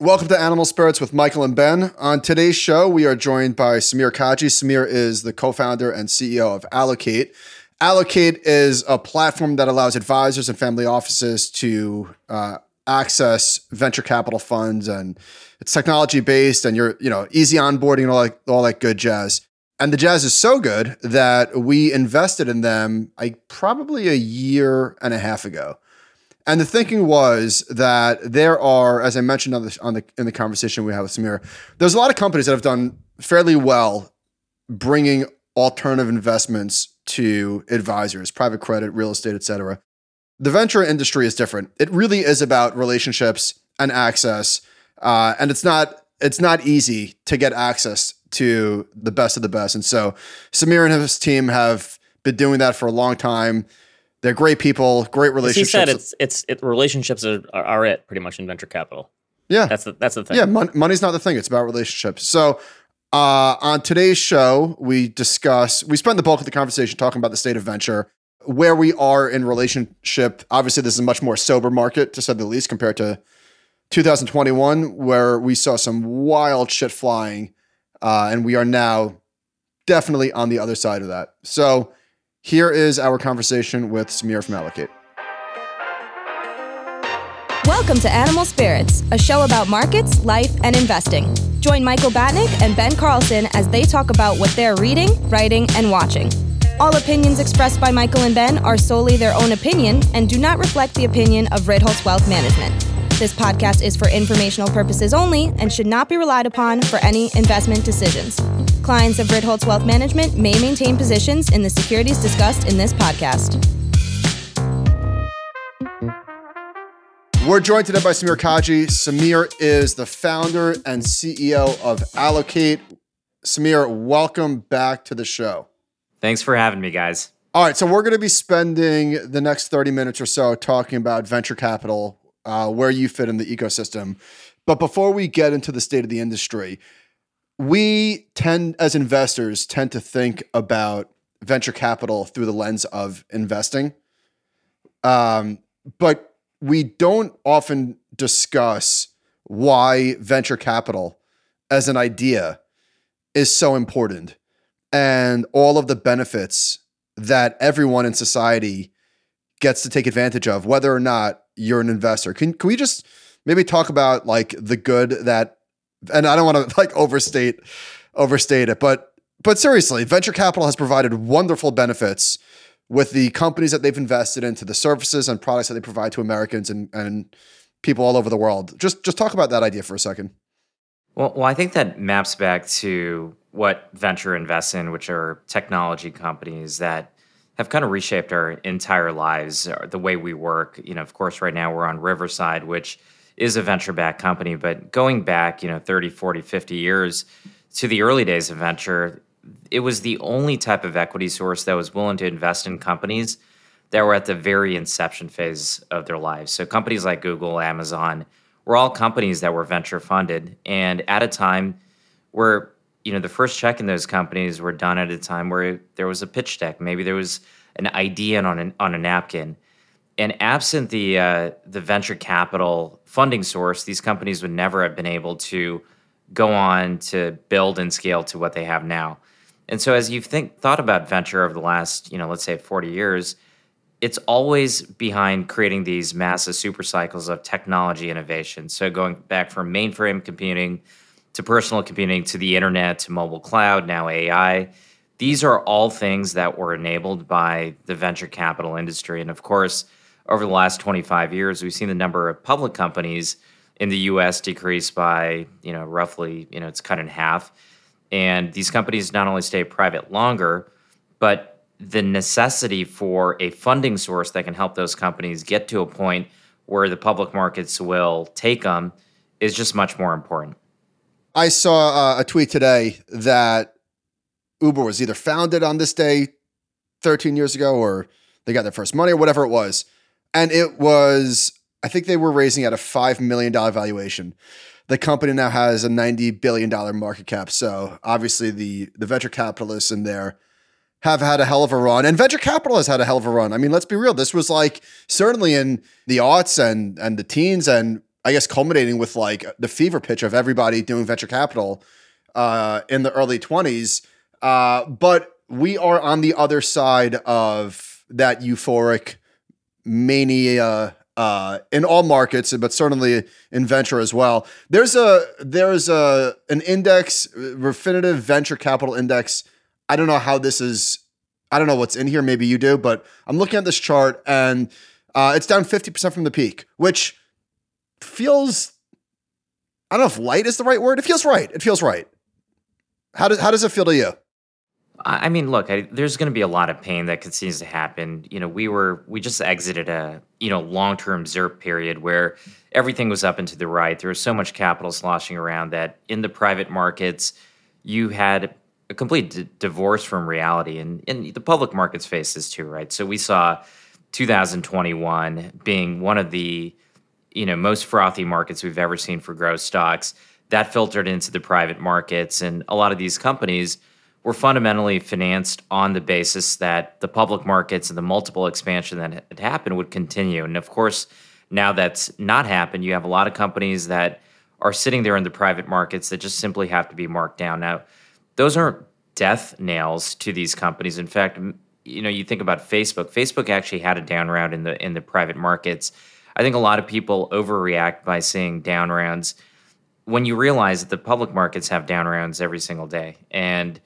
Welcome to Animal Spirits with Michael and Ben. On today's show, we are joined by Samir Kaji. Samir is the co founder and CEO of Allocate. Allocate is a platform that allows advisors and family offices to uh, access venture capital funds, and it's technology based, and you're you know easy onboarding and all that all that good jazz. And the jazz is so good that we invested in them like probably a year and a half ago. And the thinking was that there are, as I mentioned on the, on the in the conversation we had with Samir, there's a lot of companies that have done fairly well bringing alternative investments to advisors, private credit, real estate, et cetera. The venture industry is different. It really is about relationships and access, uh, and it's not it's not easy to get access to the best of the best. And so Samir and his team have been doing that for a long time. They're great people, great relationships. He said it's it's it, relationships are, are it pretty much in venture capital. Yeah, that's the that's the thing. Yeah, mon- money's not the thing; it's about relationships. So, uh, on today's show, we discuss. We spend the bulk of the conversation talking about the state of venture, where we are in relationship. Obviously, this is a much more sober market, to say the least, compared to 2021, where we saw some wild shit flying, uh, and we are now definitely on the other side of that. So here is our conversation with Samir from Allocate. Welcome to Animal Spirits, a show about markets, life, and investing. Join Michael Batnick and Ben Carlson as they talk about what they're reading, writing, and watching. All opinions expressed by Michael and Ben are solely their own opinion and do not reflect the opinion of Ritholtz Wealth Management. This podcast is for informational purposes only and should not be relied upon for any investment decisions. Clients of Ritholtz Wealth Management may maintain positions in the securities discussed in this podcast. We're joined today by Samir Kaji. Samir is the founder and CEO of Allocate. Samir, welcome back to the show. Thanks for having me, guys. All right, so we're going to be spending the next 30 minutes or so talking about venture capital, uh, where you fit in the ecosystem. But before we get into the state of the industry, we tend as investors tend to think about venture capital through the lens of investing um, but we don't often discuss why venture capital as an idea is so important and all of the benefits that everyone in society gets to take advantage of whether or not you're an investor can, can we just maybe talk about like the good that and I don't want to like overstate overstate it, but but seriously, venture capital has provided wonderful benefits with the companies that they've invested into the services and products that they provide to Americans and, and people all over the world. Just just talk about that idea for a second. Well, well, I think that maps back to what venture invests in, which are technology companies that have kind of reshaped our entire lives, uh, the way we work. You know, of course, right now we're on Riverside, which is a venture backed company. But going back, you know, 30, 40, 50 years to the early days of venture, it was the only type of equity source that was willing to invest in companies that were at the very inception phase of their lives. So companies like Google, Amazon were all companies that were venture funded. And at a time where, you know, the first check in those companies were done at a time where there was a pitch deck, maybe there was an idea on, an, on a napkin and absent the uh, the venture capital funding source, these companies would never have been able to go on to build and scale to what they have now. And so, as you've think thought about venture over the last, you know, let's say forty years, it's always behind creating these massive super cycles of technology innovation. So, going back from mainframe computing to personal computing to the internet to mobile cloud, now AI. These are all things that were enabled by the venture capital industry. And of course, over the last 25 years, we've seen the number of public companies in the U.S. decrease by, you know, roughly, you know, it's cut in half. And these companies not only stay private longer, but the necessity for a funding source that can help those companies get to a point where the public markets will take them is just much more important. I saw uh, a tweet today that Uber was either founded on this day 13 years ago or they got their first money or whatever it was and it was I think they were raising at a five million dollar valuation. The company now has a ninety billion dollar market cap. So obviously the the venture capitalists in there have had a hell of a run, and venture capital has had a hell of a run. I mean, let's be real. This was like certainly in the aughts and and the teens, and I guess culminating with like the fever pitch of everybody doing venture capital uh, in the early 20s. Uh, but we are on the other side of that euphoric mania uh, in all markets, but certainly in venture as well. There's a there's a an index, Refinitiv Venture Capital Index. I don't know how this is. I don't know what's in here. Maybe you do, but I'm looking at this chart and uh, it's down 50% from the peak, which feels. I don't know if light is the right word. It feels right. It feels right. How does how does it feel to you? I mean, look, I, there's going to be a lot of pain that continues to happen. You know, we were we just exited a you know long term ZIRP period where everything was up and to the right. There was so much capital sloshing around that in the private markets, you had a complete d- divorce from reality, and and the public markets face this too, right? So we saw 2021 being one of the you know most frothy markets we've ever seen for growth stocks. That filtered into the private markets, and a lot of these companies were fundamentally financed on the basis that the public markets and the multiple expansion that had happened would continue. And of course, now that's not happened. You have a lot of companies that are sitting there in the private markets that just simply have to be marked down. Now, those aren't death nails to these companies. In fact, you know, you think about Facebook. Facebook actually had a down round in the in the private markets. I think a lot of people overreact by saying down rounds when you realize that the public markets have down rounds every single day. And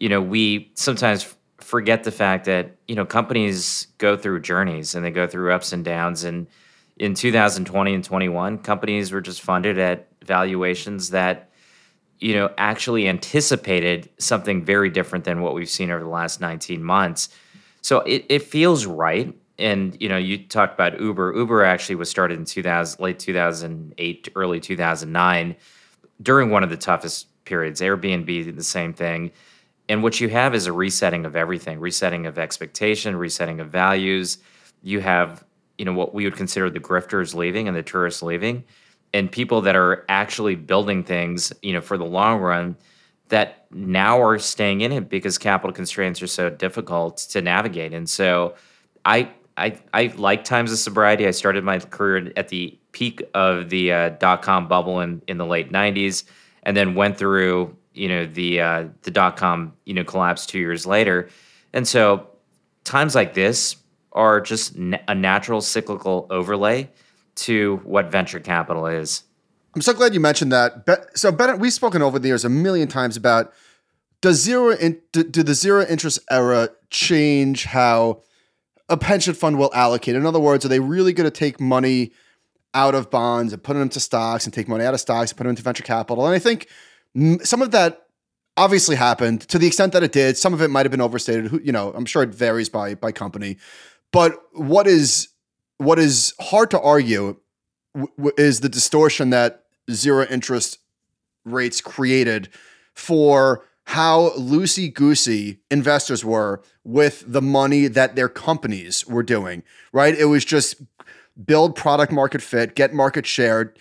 you know, we sometimes forget the fact that, you know, companies go through journeys and they go through ups and downs. And in 2020 and 21, companies were just funded at valuations that, you know, actually anticipated something very different than what we've seen over the last 19 months. So it, it feels right. And you know, you talked about Uber. Uber actually was started in 2000, late 2008, early 2009, during one of the toughest periods. Airbnb, the same thing and what you have is a resetting of everything resetting of expectation resetting of values you have you know what we would consider the grifters leaving and the tourists leaving and people that are actually building things you know for the long run that now are staying in it because capital constraints are so difficult to navigate and so i i, I like times of sobriety i started my career at the peak of the uh, dot-com bubble in, in the late 90s and then went through you know the uh, the dot com you know collapse two years later, and so times like this are just a natural cyclical overlay to what venture capital is. I'm so glad you mentioned that. So Bennett, we've spoken over the years a million times about does zero in, do, do the zero interest era change how a pension fund will allocate? In other words, are they really going to take money out of bonds and put them into stocks and take money out of stocks and put them into venture capital? And I think some of that obviously happened to the extent that it did. Some of it might have been overstated. Who, You know, I'm sure it varies by by company. But what is what is hard to argue w- is the distortion that zero interest rates created for how loosey goosey investors were with the money that their companies were doing. Right? It was just build product market fit, get market share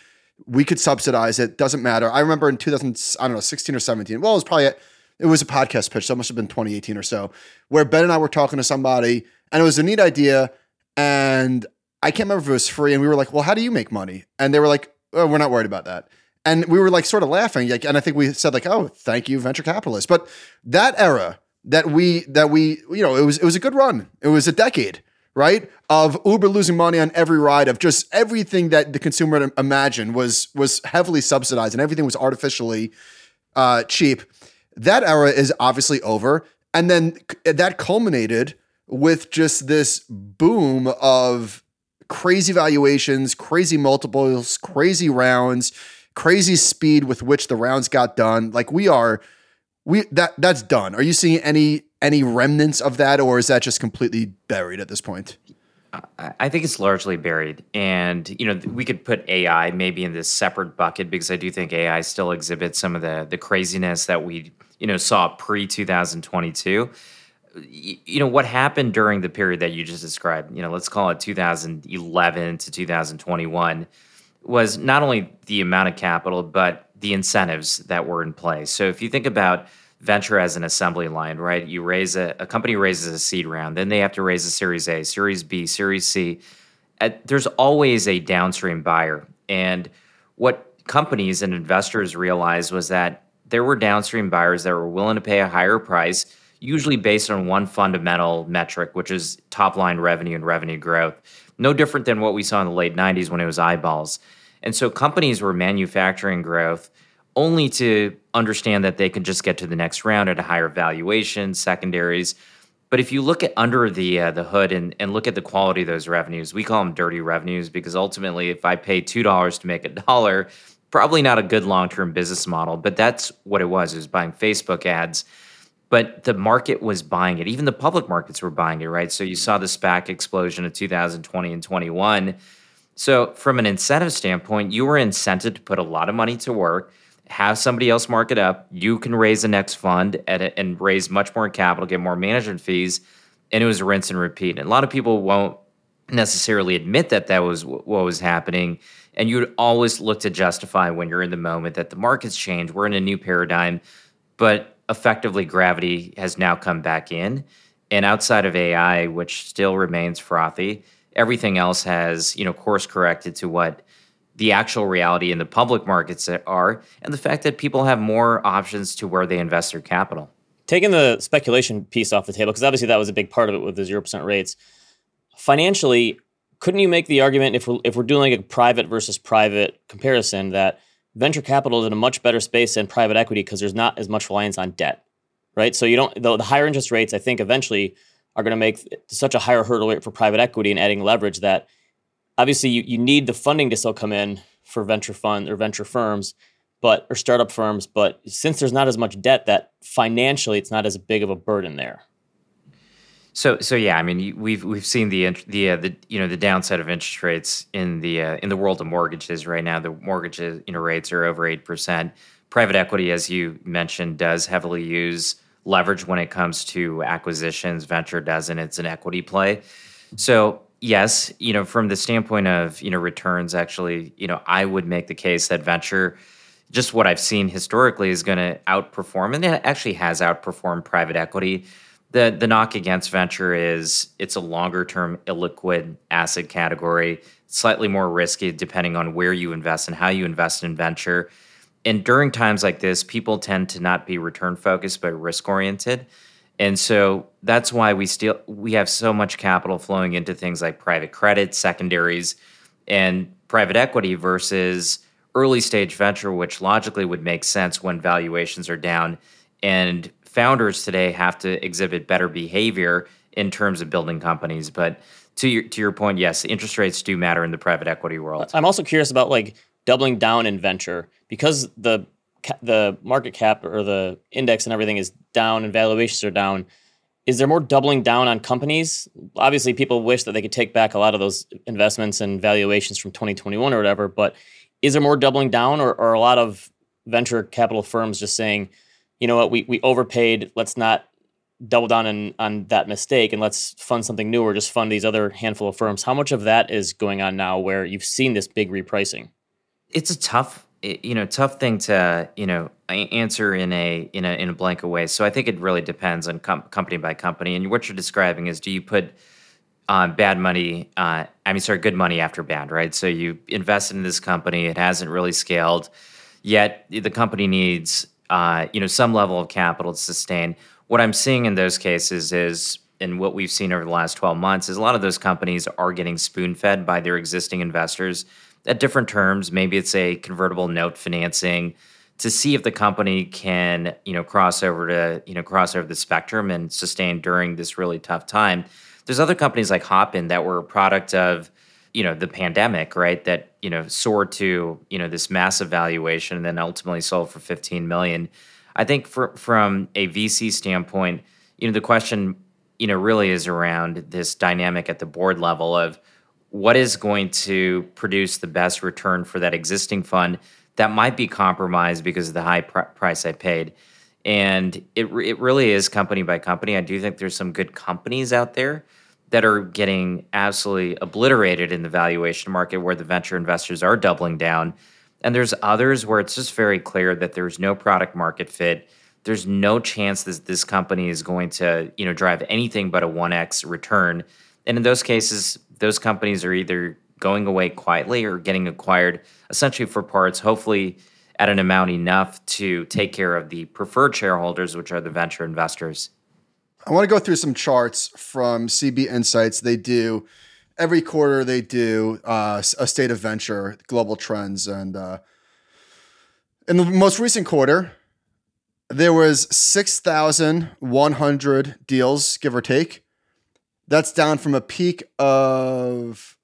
we could subsidize it. Doesn't matter. I remember in 2000, I don't know, 16 or 17. Well, it was probably, a, it was a podcast pitch. So it must have been 2018 or so, where Ben and I were talking to somebody and it was a neat idea. And I can't remember if it was free. And we were like, well, how do you make money? And they were like, oh, we're not worried about that. And we were like sort of laughing. Like, and I think we said like, oh, thank you, venture capitalists. But that era that we, that we, you know, it was, it was a good run. It was a decade right? Of Uber losing money on every ride, of just everything that the consumer imagined was was heavily subsidized and everything was artificially uh, cheap. That era is obviously over, and then that culminated with just this boom of crazy valuations, crazy multiples, crazy rounds, crazy speed with which the rounds got done. Like we are we that that's done. Are you seeing any any remnants of that, or is that just completely buried at this point? I think it's largely buried, and you know we could put AI maybe in this separate bucket because I do think AI still exhibits some of the the craziness that we you know saw pre two thousand twenty two. You know what happened during the period that you just described. You know, let's call it two thousand eleven to two thousand twenty one was not only the amount of capital but the incentives that were in place. So if you think about venture as an assembly line, right? You raise a, a company raises a seed round, then they have to raise a Series A, Series B, Series C. At, there's always a downstream buyer. And what companies and investors realized was that there were downstream buyers that were willing to pay a higher price, usually based on one fundamental metric, which is top line revenue and revenue growth. No different than what we saw in the late 90s when it was eyeballs. And so companies were manufacturing growth only to understand that they could just get to the next round at a higher valuation, secondaries. But if you look at under the uh, the hood and, and look at the quality of those revenues, we call them dirty revenues because ultimately, if I pay two dollars to make a dollar, probably not a good long term business model. But that's what it was: it was buying Facebook ads. But the market was buying it. Even the public markets were buying it, right? So you saw the SPAC explosion of 2020 and 21. So from an incentive standpoint, you were incented to put a lot of money to work have somebody else mark it up. You can raise the next fund at and raise much more capital, get more management fees, and it was rinse and repeat. And a lot of people won't necessarily admit that that was what was happening. And you'd always look to justify when you're in the moment that the market's changed. We're in a new paradigm, but effectively gravity has now come back in. And outside of AI, which still remains frothy, everything else has, you know, course corrected to what the actual reality in the public markets are, and the fact that people have more options to where they invest their capital. Taking the speculation piece off the table, because obviously that was a big part of it with the 0% rates. Financially, couldn't you make the argument if we're, if we're doing a private versus private comparison that venture capital is in a much better space than private equity because there's not as much reliance on debt, right? So you don't, the, the higher interest rates, I think eventually are going to make such a higher hurdle rate for private equity and adding leverage that obviously you, you need the funding to still come in for venture fund or venture firms but or startup firms but since there's not as much debt that financially it's not as big of a burden there. So so yeah i mean we've we've seen the the uh, the you know the downside of interest rates in the uh, in the world of mortgages right now. The mortgages you know rates are over 8% private equity as you mentioned does heavily use leverage when it comes to acquisitions venture doesn't it's an equity play so yes, you know, from the standpoint of, you know, returns, actually, you know, I would make the case that venture, just what I've seen historically, is going to outperform, and it actually has outperformed private equity. The, the knock against venture is it's a longer term illiquid asset category, slightly more risky depending on where you invest and how you invest in venture. And during times like this, people tend to not be return focused but risk oriented. And so that's why we still we have so much capital flowing into things like private credit, secondaries, and private equity versus early stage venture, which logically would make sense when valuations are down. And founders today have to exhibit better behavior in terms of building companies. But to your to your point, yes, interest rates do matter in the private equity world. I'm also curious about like doubling down in venture. Because the the market cap or the index and everything is down and valuations are down is there more doubling down on companies? Obviously people wish that they could take back a lot of those investments and valuations from 2021 or whatever but is there more doubling down or, or a lot of venture capital firms just saying you know what? We, we overpaid. Let's not double down on, on that mistake and let's fund something new or just fund these other handful of firms. How much of that is going on now where you've seen this big repricing it's a tough you know tough thing to you know answer in a in a in a blanket way. So I think it really depends on com- company by company. And what you're describing is, do you put uh, bad money? Uh, I mean, sorry, good money after bad, right? So you invested in this company, it hasn't really scaled, yet the company needs uh, you know some level of capital to sustain. What I'm seeing in those cases is and what we've seen over the last 12 months is a lot of those companies are getting spoon fed by their existing investors at different terms. Maybe it's a convertible note financing to see if the company can, you know, cross over to, you know, cross over the spectrum and sustain during this really tough time. There's other companies like Hopin that were a product of, you know, the pandemic, right? That, you know, soared to, you know, this massive valuation and then ultimately sold for 15 million. I think for, from a VC standpoint, you know, the question, you know, really is around this dynamic at the board level of what is going to produce the best return for that existing fund that might be compromised because of the high pr- price I paid. And it, it really is company by company. I do think there's some good companies out there that are getting absolutely obliterated in the valuation market where the venture investors are doubling down. And there's others where it's just very clear that there's no product market fit. There's no chance that this company is going to, you know, drive anything but a 1x return. And in those cases, those companies are either going away quietly or getting acquired essentially for parts, hopefully at an amount enough to take care of the preferred shareholders, which are the venture investors. I want to go through some charts from CB Insights. They do every quarter. They do uh, a state of venture, global trends, and uh, in the most recent quarter, there was six thousand one hundred deals, give or take. That's down from a peak of.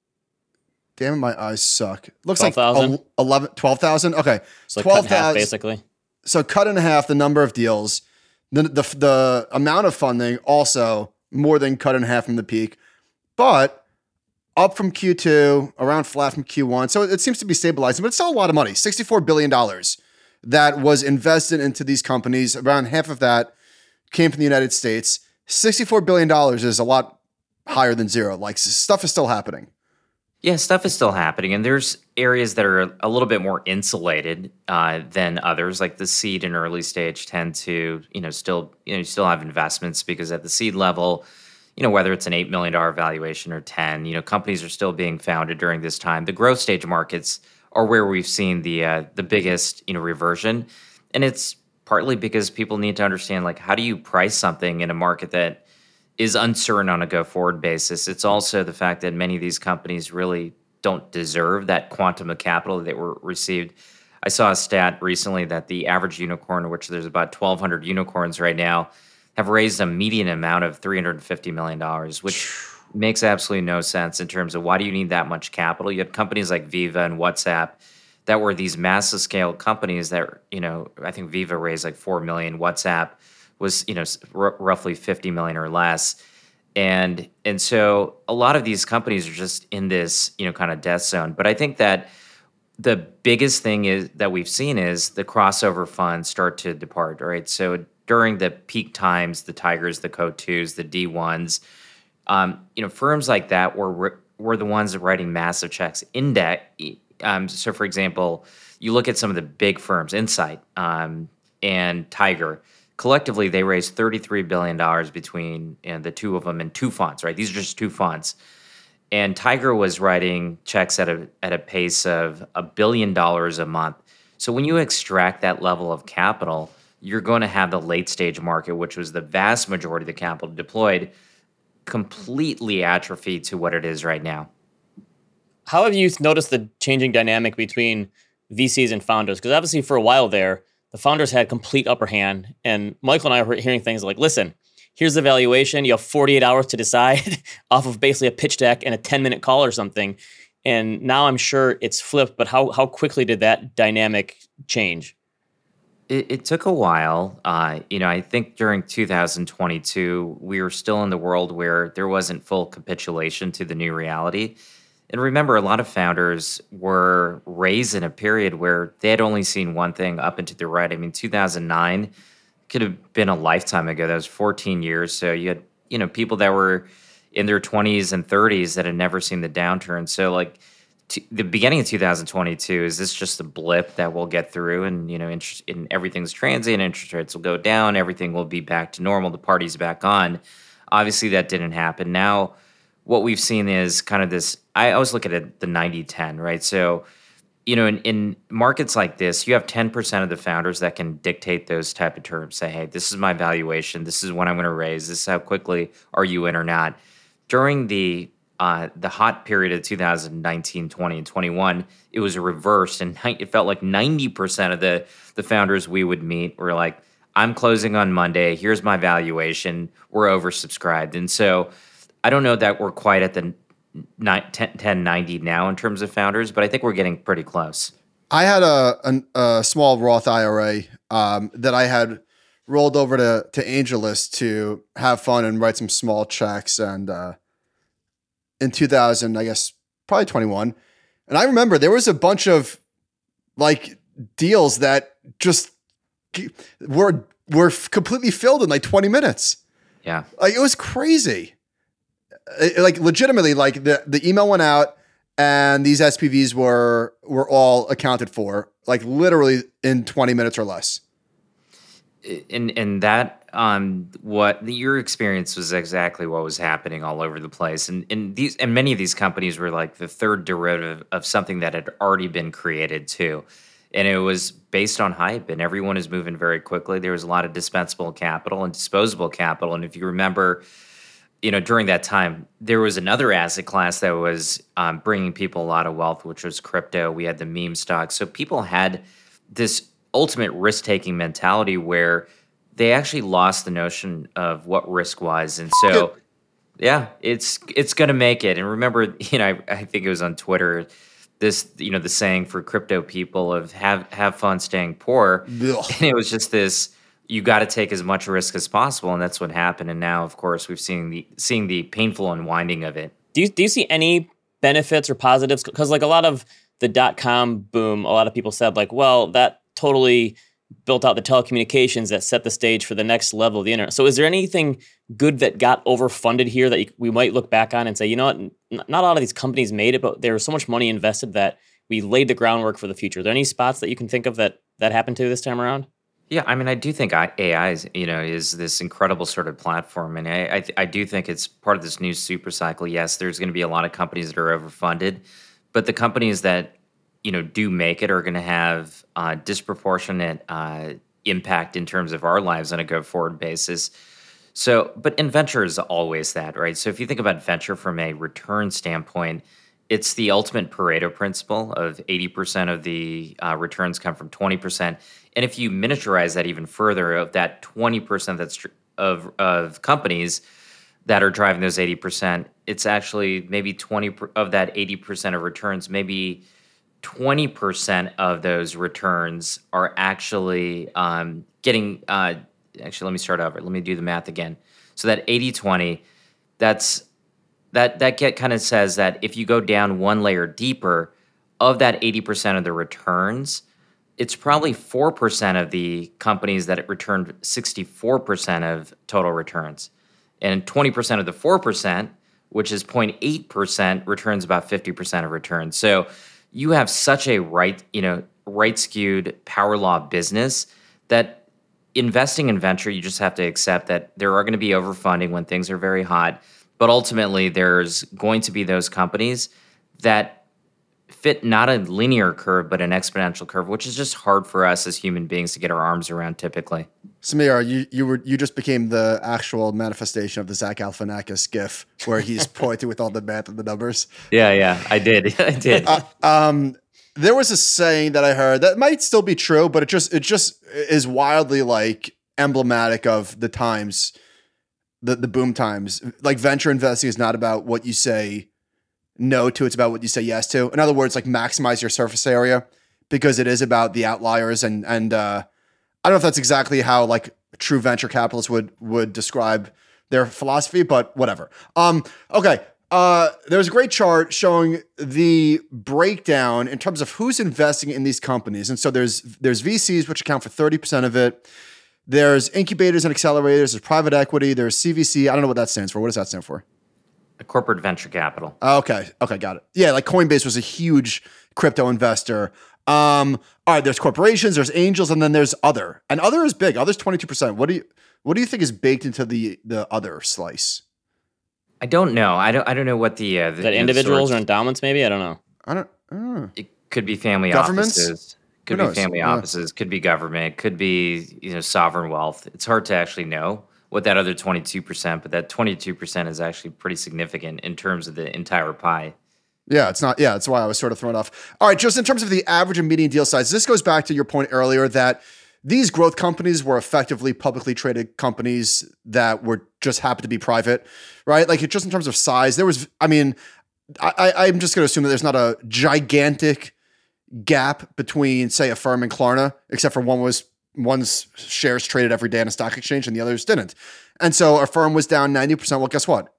Damn it, my eyes suck. Looks 12, like 000? 11, 12,000. Okay. So like cut in half, 12,000 basically. so cut in half the number of deals. The, the the amount of funding also more than cut in half from the peak, but up from Q2, around flat from Q1. So it seems to be stabilizing, but it's still a lot of money. $64 billion that was invested into these companies. Around half of that came from the United States. $64 billion is a lot higher than zero. Like stuff is still happening. Yeah, stuff is still happening, and there's areas that are a little bit more insulated uh, than others. Like the seed and early stage tend to, you know, still you know you still have investments because at the seed level, you know, whether it's an eight million dollar valuation or ten, you know, companies are still being founded during this time. The growth stage markets are where we've seen the uh, the biggest you know reversion, and it's partly because people need to understand like how do you price something in a market that is uncertain on a go forward basis. It's also the fact that many of these companies really don't deserve that quantum of capital that were received. I saw a stat recently that the average unicorn, which there's about 1,200 unicorns right now, have raised a median amount of $350 million, which makes absolutely no sense in terms of why do you need that much capital? You had companies like Veeva and WhatsApp that were these massive scale companies that, you know, I think Veeva raised like 4 million, WhatsApp was you know r- roughly 50 million or less. And and so a lot of these companies are just in this you know kind of death zone. But i think that the biggest thing is that we've seen is the crossover funds start to depart right? So during the peak times the tigers the Coatues the d1s um, you know firms like that were were the ones writing massive checks index um, so for example you look at some of the big firms insight um, and tiger collectively they raised $33 billion between you know, the two of them in two funds right? These are just two funds and tiger was writing checks at a, at a pace of a billion dollars a month. So when you extract that level of capital you're going to have the late stage market which was the vast majority of the capital deployed completely atrophy to what it is right now. How have you noticed the changing dynamic between VCs and founders? Because obviously, for a while there, the founders had complete upper hand, and Michael and I were hearing things like, "Listen, here's the valuation. You have 48 hours to decide off of basically a pitch deck and a 10 minute call or something." And now I'm sure it's flipped. But how how quickly did that dynamic change? It, it took a while. Uh, you know, I think during 2022, we were still in the world where there wasn't full capitulation to the new reality. And remember, a lot of founders were raised in a period where they had only seen one thing up and to the right. I mean, 2009 could have been a lifetime ago. That was 14 years. So you had, you know, people that were in their 20s and 30s that had never seen the downturn. So, like, the beginning of 2022 is this just a blip that we'll get through and you know interest and everything's transient interest rates will go down everything will be back to normal the party's back on obviously that didn't happen now what we've seen is kind of this i always look at it the 90-10 right so you know in, in markets like this you have 10% of the founders that can dictate those type of terms say hey this is my valuation this is what i'm going to raise this is how quickly are you in or not during the uh, the hot period of 2019, 20, and 21, it was reversed, and it felt like 90% of the the founders we would meet were like, "I'm closing on Monday. Here's my valuation. We're oversubscribed." And so, I don't know that we're quite at the 10, 1090 now in terms of founders, but I think we're getting pretty close. I had a, an- a small Roth IRA um, that I had rolled over to to AngelList to have fun and write some small checks. And uh, in 2000, I guess probably 21, and I remember there was a bunch of like deals that just were were completely filled in like 20 minutes. Yeah. Like it was crazy. Uh, Like legitimately, like the the email went out and these SPVs were were all accounted for, like literally in 20 minutes or less. and and that um what your experience was exactly what was happening all over the place. And and these and many of these companies were like the third derivative of something that had already been created too. And it was based on hype and everyone is moving very quickly. There was a lot of dispensable capital and disposable capital. And if you remember you know during that time there was another asset class that was um, bringing people a lot of wealth which was crypto we had the meme stocks so people had this ultimate risk taking mentality where they actually lost the notion of what risk was. And so, yeah, it's it's going to make it. And remember, you know, I, I, think it was on Twitter this you know the saying for crypto people of have have fun staying poor Ugh. and it was just this you got to take as much risk as possible and that's what happened and now of course we've seen the seeing the painful unwinding of it do you, do you see any benefits or positives because like a lot of the dot com boom a lot of people said like well that totally built out the telecommunications that set the stage for the next level of the internet. So, is there anything good that got overfunded here that we might look back on and say, you know what, not a lot of these companies made it, but there was so much money invested that we laid the groundwork for the future. Are there any spots that you can think of that that happened to this time around? Yeah, I mean, I do think AI is, you know, is this incredible sort of platform, and I, I, I do think it's part of this new super cycle. Yes, there's going to be a lot of companies that are overfunded, but the companies that you know do make it are going to have uh, disproportionate uh, impact in terms of our lives on a go forward basis. So, but in venture is always that, right? So if you think about venture from a return standpoint, it's the ultimate Pareto principle of 80% of the uh, returns come from 20%. And if you miniaturize that even further, of that 20% that's tr- of, of companies that are driving those 80%, it's actually maybe 20 of that 80% of returns, maybe 20% of those returns are actually um, getting, uh, actually, let me start over. Let me do the math again. So that 80 20, that's that that get kind of says that if you go down one layer deeper of that 80% of the returns it's probably 4% of the companies that it returned 64% of total returns and 20% of the 4% which is 0.8% returns about 50% of returns so you have such a right, you know, right skewed power law business that investing in venture, you just have to accept that there are going to be overfunding when things are very hot. But ultimately, there's going to be those companies that fit not a linear curve, but an exponential curve, which is just hard for us as human beings to get our arms around typically. Samir, you you were you just became the actual manifestation of the Zach Galifianakis gif where he's pointing with all the math and the numbers. Yeah, yeah, I did, I did. Uh, um, there was a saying that I heard that might still be true, but it just it just is wildly like emblematic of the times, the the boom times. Like venture investing is not about what you say no to; it's about what you say yes to. In other words, like maximize your surface area because it is about the outliers and and. uh I don't know if that's exactly how like true venture capitalists would would describe their philosophy, but whatever. Um, okay. Uh, there's a great chart showing the breakdown in terms of who's investing in these companies. And so there's there's VCs which account for 30% of it. There's incubators and accelerators, there's private equity, there's CVC. I don't know what that stands for. What does that stand for? A corporate venture capital. Okay. Okay, got it. Yeah, like Coinbase was a huge crypto investor. Um, all right, there's corporations, there's angels, and then there's other. And other is big. Other's 22%. What do you what do you think is baked into the the other slice? I don't know. I don't I don't know what the, uh, the that individuals or endowments maybe? I don't know. I don't, I don't know. It could be family Governments? offices. Could be family yeah. offices, could be government, could be, you know, sovereign wealth. It's hard to actually know what that other 22%, but that 22% is actually pretty significant in terms of the entire pie. Yeah, it's not. Yeah, that's why I was sort of thrown off. All right, just in terms of the average and median deal size, this goes back to your point earlier that these growth companies were effectively publicly traded companies that were just happened to be private, right? Like just in terms of size, there was. I mean, I, I'm just going to assume that there's not a gigantic gap between, say, Affirm and Klarna, except for one was one's shares traded every day on a stock exchange and the others didn't. And so Affirm was down 90%. Well, guess what?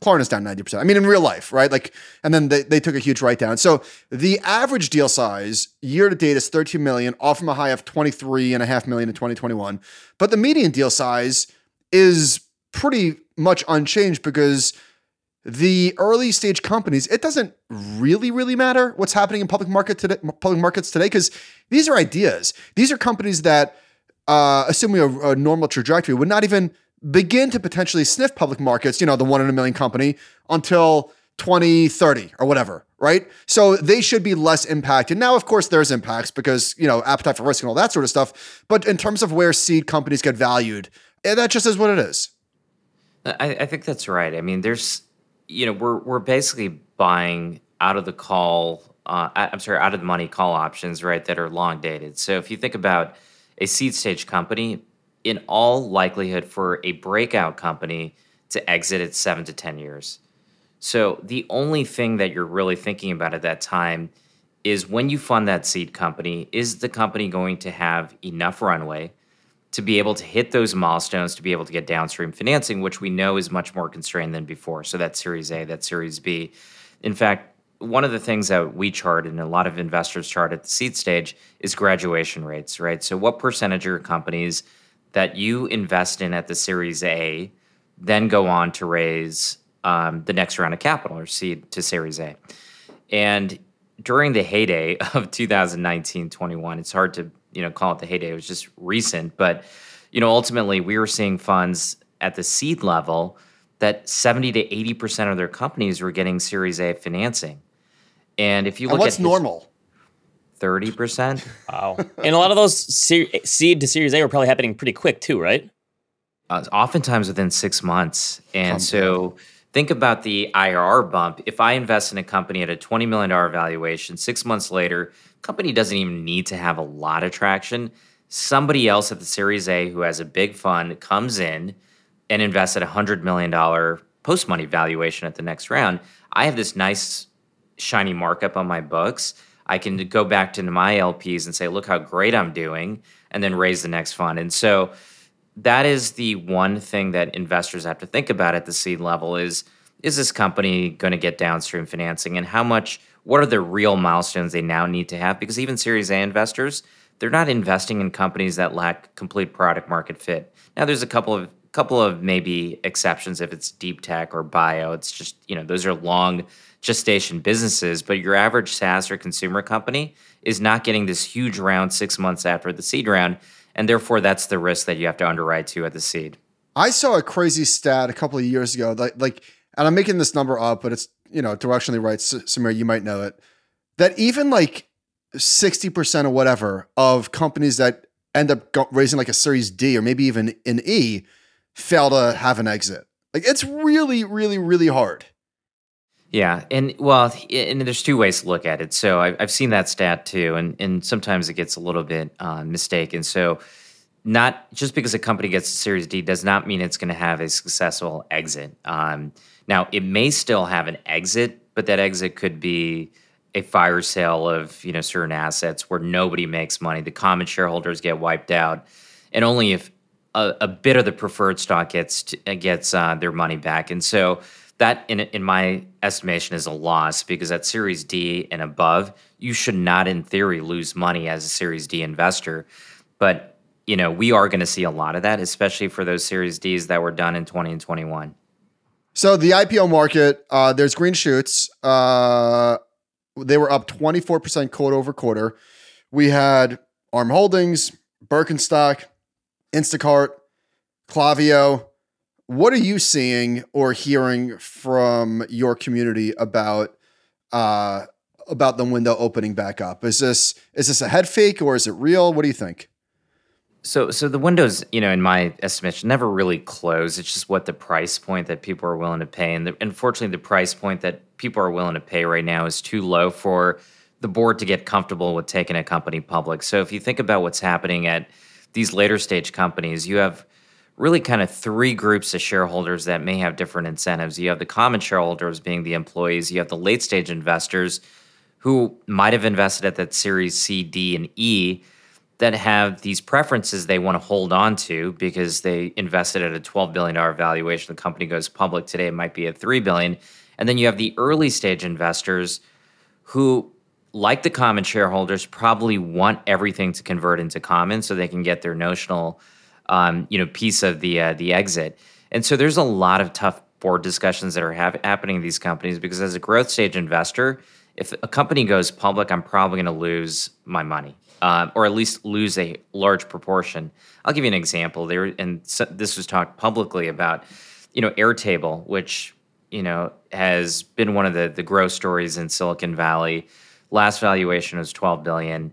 Klarna's down 90%. I mean, in real life, right? Like, and then they, they took a huge write down. So the average deal size year to date is 13 million, off from a high of 23 and a half million in 2021. But the median deal size is pretty much unchanged because the early stage companies, it doesn't really, really matter what's happening in public market today, public markets today, because these are ideas. These are companies that uh, assuming a, a normal trajectory, would not even begin to potentially sniff public markets, you know, the one in a million company until 2030 or whatever, right? So they should be less impacted. Now, of course, there's impacts because, you know, appetite for risk and all that sort of stuff. But in terms of where seed companies get valued, eh, that just is what it is. I, I think that's right. I mean, there's, you know, we're we're basically buying out of the call. Uh, I'm sorry, out of the money call options, right? That are long dated. So if you think about a seed stage company, in all likelihood, for a breakout company to exit at seven to ten years. So the only thing that you're really thinking about at that time is when you fund that seed company, is the company going to have enough runway to be able to hit those milestones to be able to get downstream financing, which we know is much more constrained than before. So that's Series A, that's Series B. In fact, one of the things that we chart and a lot of investors chart at the seed stage is graduation rates, right? So what percentage of your companies that you invest in at the Series A then go on to raise um, the next round of capital or seed to Series A. And during the heyday of 2019 21, it's hard to you know call it the heyday. It was just recent, but you know ultimately we were seeing funds at the seed level that 70 to 80 percent of their companies were getting Series A financing. And if you look and what's at normal, thirty percent. Wow, and a lot of those seed to Series A were probably happening pretty quick too, right? Uh, oftentimes within six months, and so think about the IRR bump. If I invest in a company at a $20 million valuation, six months later, company doesn't even need to have a lot of traction. Somebody else at the Series A who has a big fund comes in and invests at a $100 million post money valuation at the next round. I have this nice, shiny markup on my books. I can go back to my LPs and say, look how great I'm doing, and then raise the next fund. And so, that is the one thing that investors have to think about at the seed level is is this company going to get downstream financing and how much what are the real milestones they now need to have? Because even series a investors they're not investing in companies that lack complete product market fit. Now there's a couple of couple of maybe exceptions if it's deep tech or bio. It's just you know those are long gestation businesses but your average saas or consumer company is not getting this huge round six months after the seed round and therefore that's the risk that you have to underwrite to at the seed. I saw a crazy stat a couple of years ago, like, like, and I'm making this number up, but it's you know directionally right. Samir, you might know it. That even like sixty percent or whatever of companies that end up raising like a Series D or maybe even an E fail to have an exit. Like it's really, really, really hard. Yeah, and well, and there's two ways to look at it. So I, have seen that stat too, and and sometimes it gets a little bit uh, mistaken. So not just because a company gets a Series D does not mean it's going to have a successful exit. Um, now it may still have an exit, but that exit could be a fire sale of you know certain assets where nobody makes money. The common shareholders get wiped out, and only if a, a bit of the preferred stock gets gets uh, their money back. And so that in in my estimation is a loss because at Series D and above, you should not in theory lose money as a Series D investor. But you know, we are going to see a lot of that, especially for those Series Ds that were done in 20 and 21. So the IPO market, uh, there's green shoots. Uh, they were up 24% quarter over quarter. We had Arm Holdings, Birkenstock, Instacart, Klaviyo. what are you seeing or hearing from your community about uh, about the window opening back up? Is this is this a head fake or is it real? What do you think? So, so the windows, you know, in my estimation, never really close. It's just what the price point that people are willing to pay, and the, unfortunately, the price point that people are willing to pay right now is too low for the board to get comfortable with taking a company public. So, if you think about what's happening at these later stage companies, you have really kind of three groups of shareholders that may have different incentives. You have the common shareholders being the employees, you have the late stage investors who might have invested at that series C, D, and E that have these preferences they want to hold on to because they invested at a $12 billion valuation. The company goes public today, it might be at 3 billion. And then you have the early stage investors who, like the common shareholders, probably want everything to convert into common so they can get their notional um, you know piece of the uh, the exit. And so there's a lot of tough board discussions that are happening in these companies because as a growth stage investor, if a company goes public, I'm probably going to lose my money. uh, or at least lose a large proportion. I'll give you an example. There, and so this was talked publicly about, you know, Airtable, which you know has been one of the the growth stories in Silicon Valley. Last valuation was 12 billion.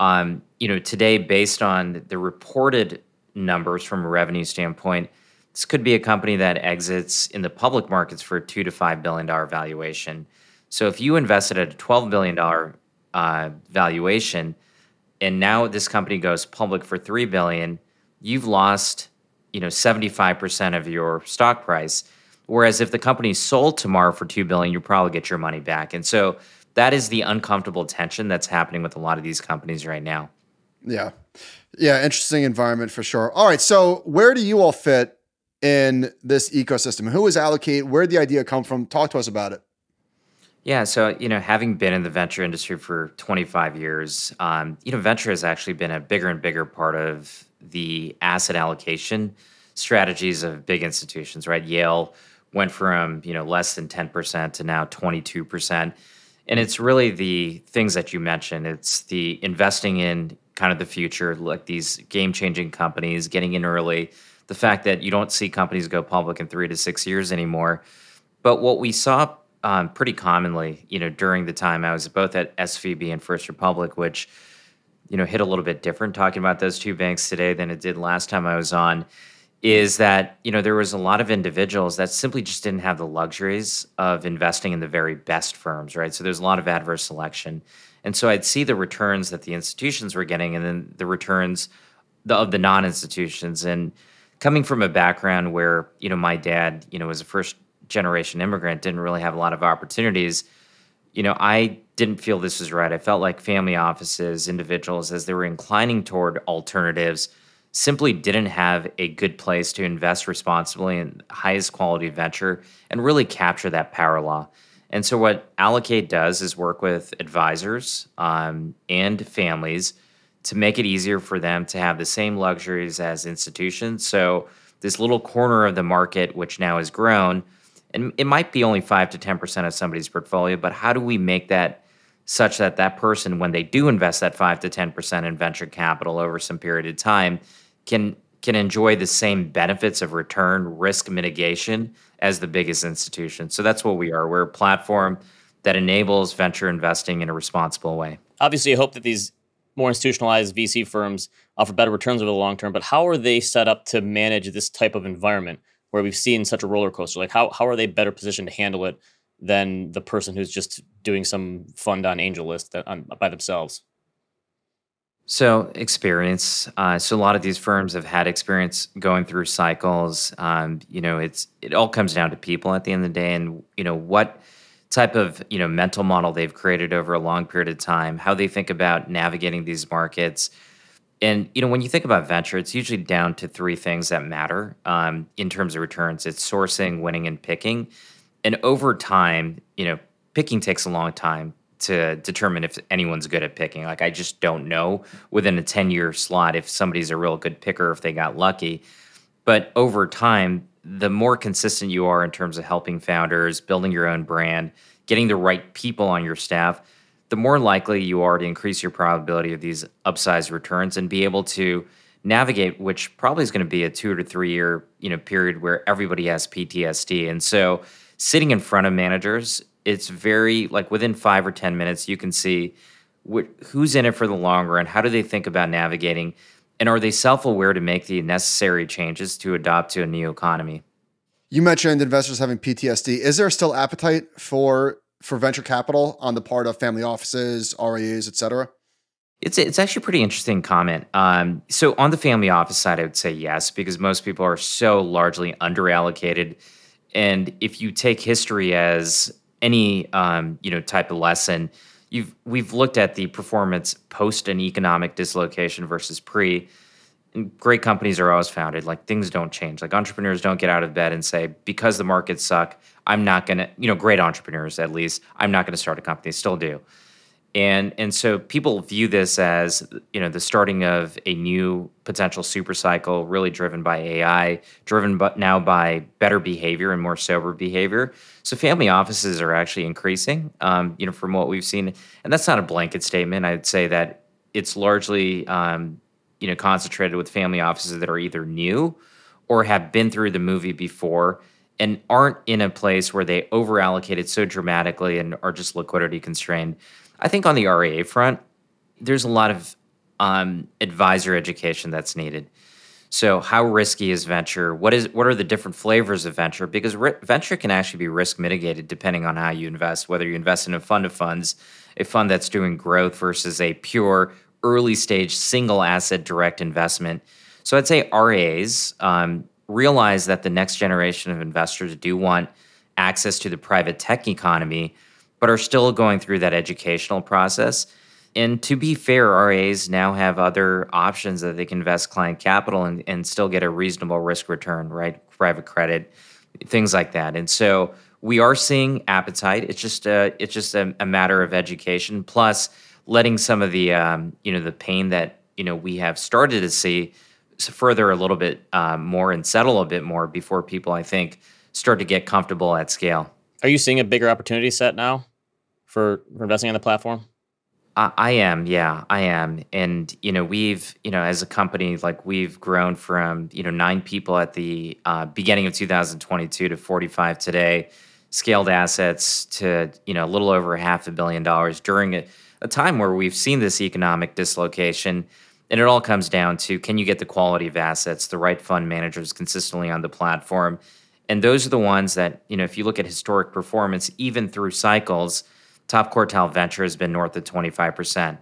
Um, you know, today, based on the reported numbers from a revenue standpoint, this could be a company that exits in the public markets for a two to five billion dollar valuation. So if you invested at a twelve billion dollar uh, valuation, and now this company goes public for three billion, you've lost, you know, seventy five percent of your stock price. Whereas if the company sold tomorrow for two billion, you probably get your money back. And so that is the uncomfortable tension that's happening with a lot of these companies right now. Yeah. Yeah, interesting environment for sure. All right, so where do you all fit in this ecosystem? Who is Allocate? Where did the idea come from? Talk to us about it. Yeah, so you know, having been in the venture industry for 25 years, um, you know, venture has actually been a bigger and bigger part of the asset allocation strategies of big institutions. Right, Yale went from you know less than 10% to now 22 percent and it's really the things that you mentioned. It's the investing in kind of the future, like these game changing companies, getting in early, the fact that you don't see companies go public in three to six years anymore. But what we saw um, pretty commonly, you know, during the time I was both at SVB and First Republic, which, you know, hit a little bit different talking about those two banks today than it did last time I was on is that you know there was a lot of individuals that simply just didn't have the luxuries of investing in the very best firms right? So there's a lot of adverse selection. And so i'd see the returns that the institutions were getting and then the returns of the non-institutions. And coming from a background where you know my dad you know was a first generation immigrant didn't really have a lot of opportunities you know i didn't feel this was right i felt like family offices individuals as they were inclining toward alternatives simply didn't have a good place to invest responsibly in highest quality venture and really capture that power law. And so, what Allocate does is work with advisors um, and families to make it easier for them to have the same luxuries as institutions. So, this little corner of the market, which now has grown, and it might be only 5 to 10% of somebody's portfolio, but how do we make that such that that person, when they do invest that 5 to 10% in venture capital over some period of time, can can enjoy the same benefits of return risk mitigation as the biggest institution. So that's what we are. We're a platform that enables venture investing in a responsible way. Obviously, I hope that these more institutionalized VC firms offer better returns over the long term, but how are they set up to manage this type of environment where we've seen such a roller coaster? Like how how are they better positioned to handle it than the person who's just doing some fund on AngelList that, on, by themselves? So experience. Uh, so a lot of these firms have had experience going through cycles. Um, you know, it's it all comes down to people at the end of the day, and you know what type of you know mental model they've created over a long period of time, how they think about navigating these markets. And you know, when you think about venture, it's usually down to three things that matter um, in terms of returns. It's sourcing, winning, and picking. And over time, you know, picking takes a long time to determine if anyone's good at picking. Like I just don't know within a 10 year slot if somebody's a real good picker if they got lucky. But over time, the more consistent you are in terms of helping founders, building your own brand, getting the right people on your staff, the more likely you are to increase your probability of these upsized returns and be able to navigate which probably is going to be a 2 to 3 year, you know, period where everybody has PTSD. And so sitting in front of managers it's very like within five or ten minutes you can see wh- who's in it for the long run how do they think about navigating and are they self-aware to make the necessary changes to adopt to a new economy you mentioned investors having ptsd is there still appetite for for venture capital on the part of family offices rias et cetera it's it's actually a pretty interesting comment. Um, so on the family office side, I would say yes, because most people are so largely underallocated. And if you take history as any um, you know type of lesson, you've we've looked at the performance post an economic dislocation versus pre. And great companies are always founded. Like things don't change. Like entrepreneurs don't get out of bed and say, because the markets suck, I'm not gonna. You know, great entrepreneurs at least, I'm not gonna start a company. Still do. And and so people view this as you know the starting of a new potential super cycle really driven by ai driven but now by better behavior and more sober behavior. So family offices are actually increasing um, you know from what we've seen. And that's not a blanket statement. I'd say that it's largely um, you know concentrated with family offices that are either new or have been through the movie before and aren't in a place where they over allocated so dramatically and are just liquidity constrained. I think on the RIA front, there's a lot of um, advisor education that's needed. So, how risky is venture? What is what are the different flavors of venture? Because ri- venture can actually be risk mitigated depending on how you invest. Whether you invest in a fund of funds, a fund that's doing growth versus a pure early stage single asset direct investment. So, I'd say RIAs um, realize that the next generation of investors do want access to the private tech economy, but are still going through that educational process. And to be fair, RAs now have other options that they can invest client capital and, and still get a reasonable risk return, right? Private credit, things like that. And so we are seeing appetite. It's just a, it's just a, a matter of education, plus letting some of the um, you know the pain that you know we have started to see further a little bit um, more and settle a bit more before people, I think, start to get comfortable at scale. Are you seeing a bigger opportunity set now for, for investing on the platform? I, I am, yeah, I am, and you know, we've, you know, as a company, like we've grown from you know nine people at the uh, beginning of 2022 to 45 today, scaled assets to you know a little over half a billion dollars during a, a time where we've seen this economic dislocation. And it all comes down to can you get the quality of assets, the right fund managers consistently on the platform? And those are the ones that, you know, if you look at historic performance, even through cycles, top quartile venture has been north of 25%.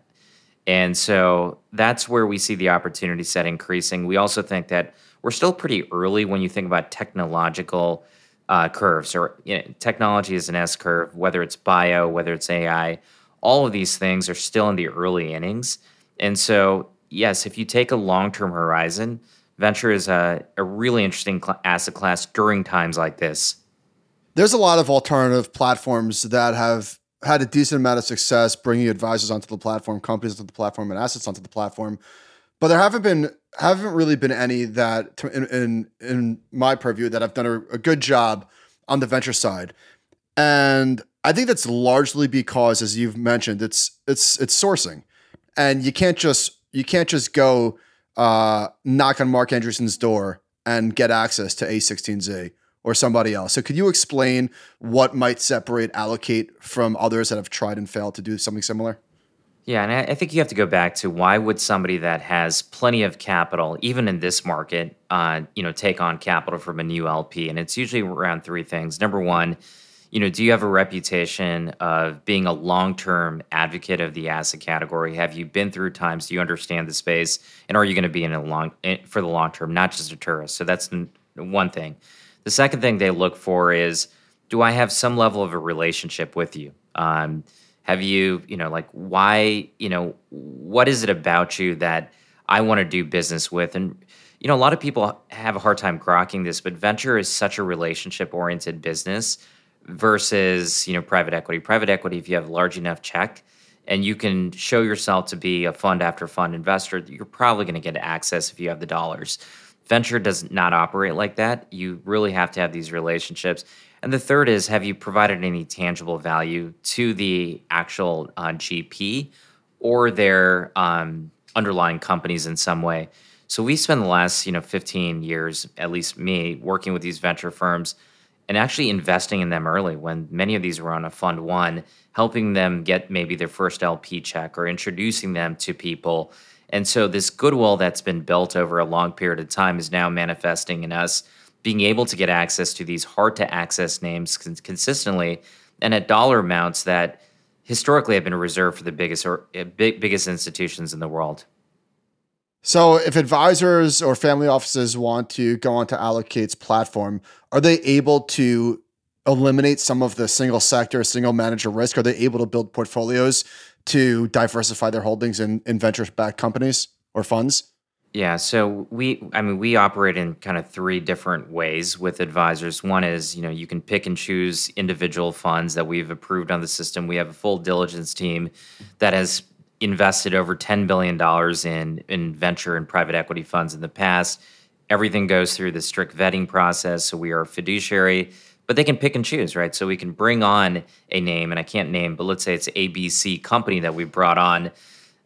And so that's where we see the opportunity set increasing. We also think that we're still pretty early when you think about technological uh, curves or you know, technology is an S curve, whether it's bio, whether it's AI, all of these things are still in the early innings. And so yes, if you take a long term horizon, venture is a, a really interesting cl- asset class during times like this. There's a lot of alternative platforms that have had a decent amount of success bringing advisors onto the platform, companies onto the platform, and assets onto the platform. But there haven't been haven't really been any that, in in, in my purview, that have done a, a good job on the venture side. And I think that's largely because, as you've mentioned, it's it's it's sourcing, and you can't just you can't just go uh, knock on Marc Andreessen's door and get access to A16Z or somebody else. So could you explain what might separate Allocate from others that have tried and failed to do something similar? Yeah, and I think you have to go back to why would somebody that has plenty of capital, even in this market, uh, you know, take on capital from a new LP? And it's usually around three things. Number one, you know, do you have a reputation of being a long-term advocate of the asset category? Have you been through times? Do you understand the space? And are you going to be in a long for the long term, not just a tourist? So that's one thing. The second thing they look for is, do I have some level of a relationship with you? Um, have you, you know, like why, you know, what is it about you that I want to do business with? And you know, a lot of people have a hard time grokking this, but venture is such a relationship-oriented business versus you know private equity. Private equity, if you have a large enough check and you can show yourself to be a fund after fund investor, you're probably going to get access if you have the dollars. Venture does not operate like that. You really have to have these relationships. And the third is have you provided any tangible value to the actual uh, GP or their um, underlying companies in some way? So we spent the last, you know, 15 years, at least me, working with these venture firms and actually investing in them early when many of these were on a fund one, helping them get maybe their first LP check or introducing them to people. And so this goodwill that's been built over a long period of time is now manifesting in us being able to get access to these hard to access names consistently and at dollar amounts that historically have been reserved for the biggest or uh, big, biggest institutions in the world. So, if advisors or family offices want to go onto Allocate's platform, are they able to eliminate some of the single sector, single manager risk? Are they able to build portfolios to diversify their holdings in, in venture backed companies or funds? Yeah, so we, I mean, we operate in kind of three different ways with advisors. One is, you know, you can pick and choose individual funds that we've approved on the system. We have a full diligence team that has invested over $10 billion in, in venture and private equity funds in the past. Everything goes through the strict vetting process. So we are fiduciary, but they can pick and choose, right? So we can bring on a name, and I can't name, but let's say it's ABC company that we brought on.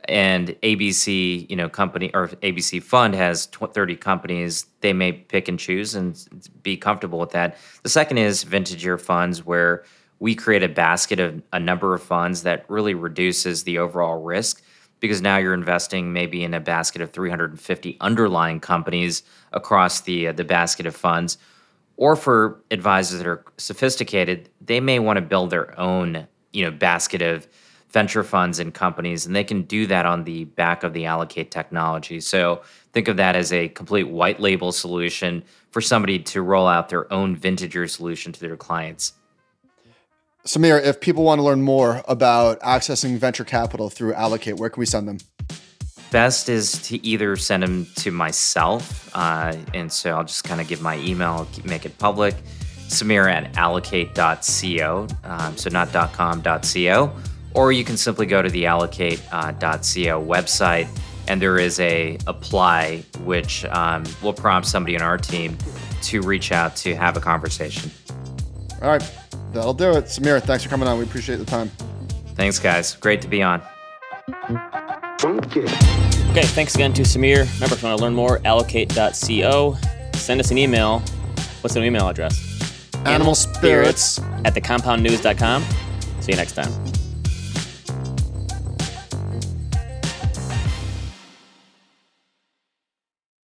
and ABC, you know, company or ABC fund has 30 companies. They may pick and choose and be comfortable with that. The second is vintage year funds, where we create a basket of a number of funds that really reduces the overall risk because now you're investing maybe in a basket of 350 underlying companies across the uh, the basket of funds. Or for advisors that are sophisticated, they may want to build their own, you know, basket of venture funds and companies, and they can do that on the back of the Allocate technology. So think of that as a complete white label solution for somebody to roll out their own vintage year solution to their clients. Samir, if people want to learn more about accessing venture capital through Allocate, where can we send them? Best is to either send them to myself, uh, and so I'll just kind of give my email, make it public, Samir at allocate.co, um, so not .com, .co, or you can simply go to the allocate.co uh, website and there is a apply which um, will prompt somebody on our team to reach out to have a conversation. All right that'll do it. Samir thanks for coming on. We appreciate the time. Thanks guys. Great to be on. Okay thanks again to samir. Remember if you want to learn more allocate.co send us an email. What's an email address? Animal spirits at thecompoundnews.com see you next time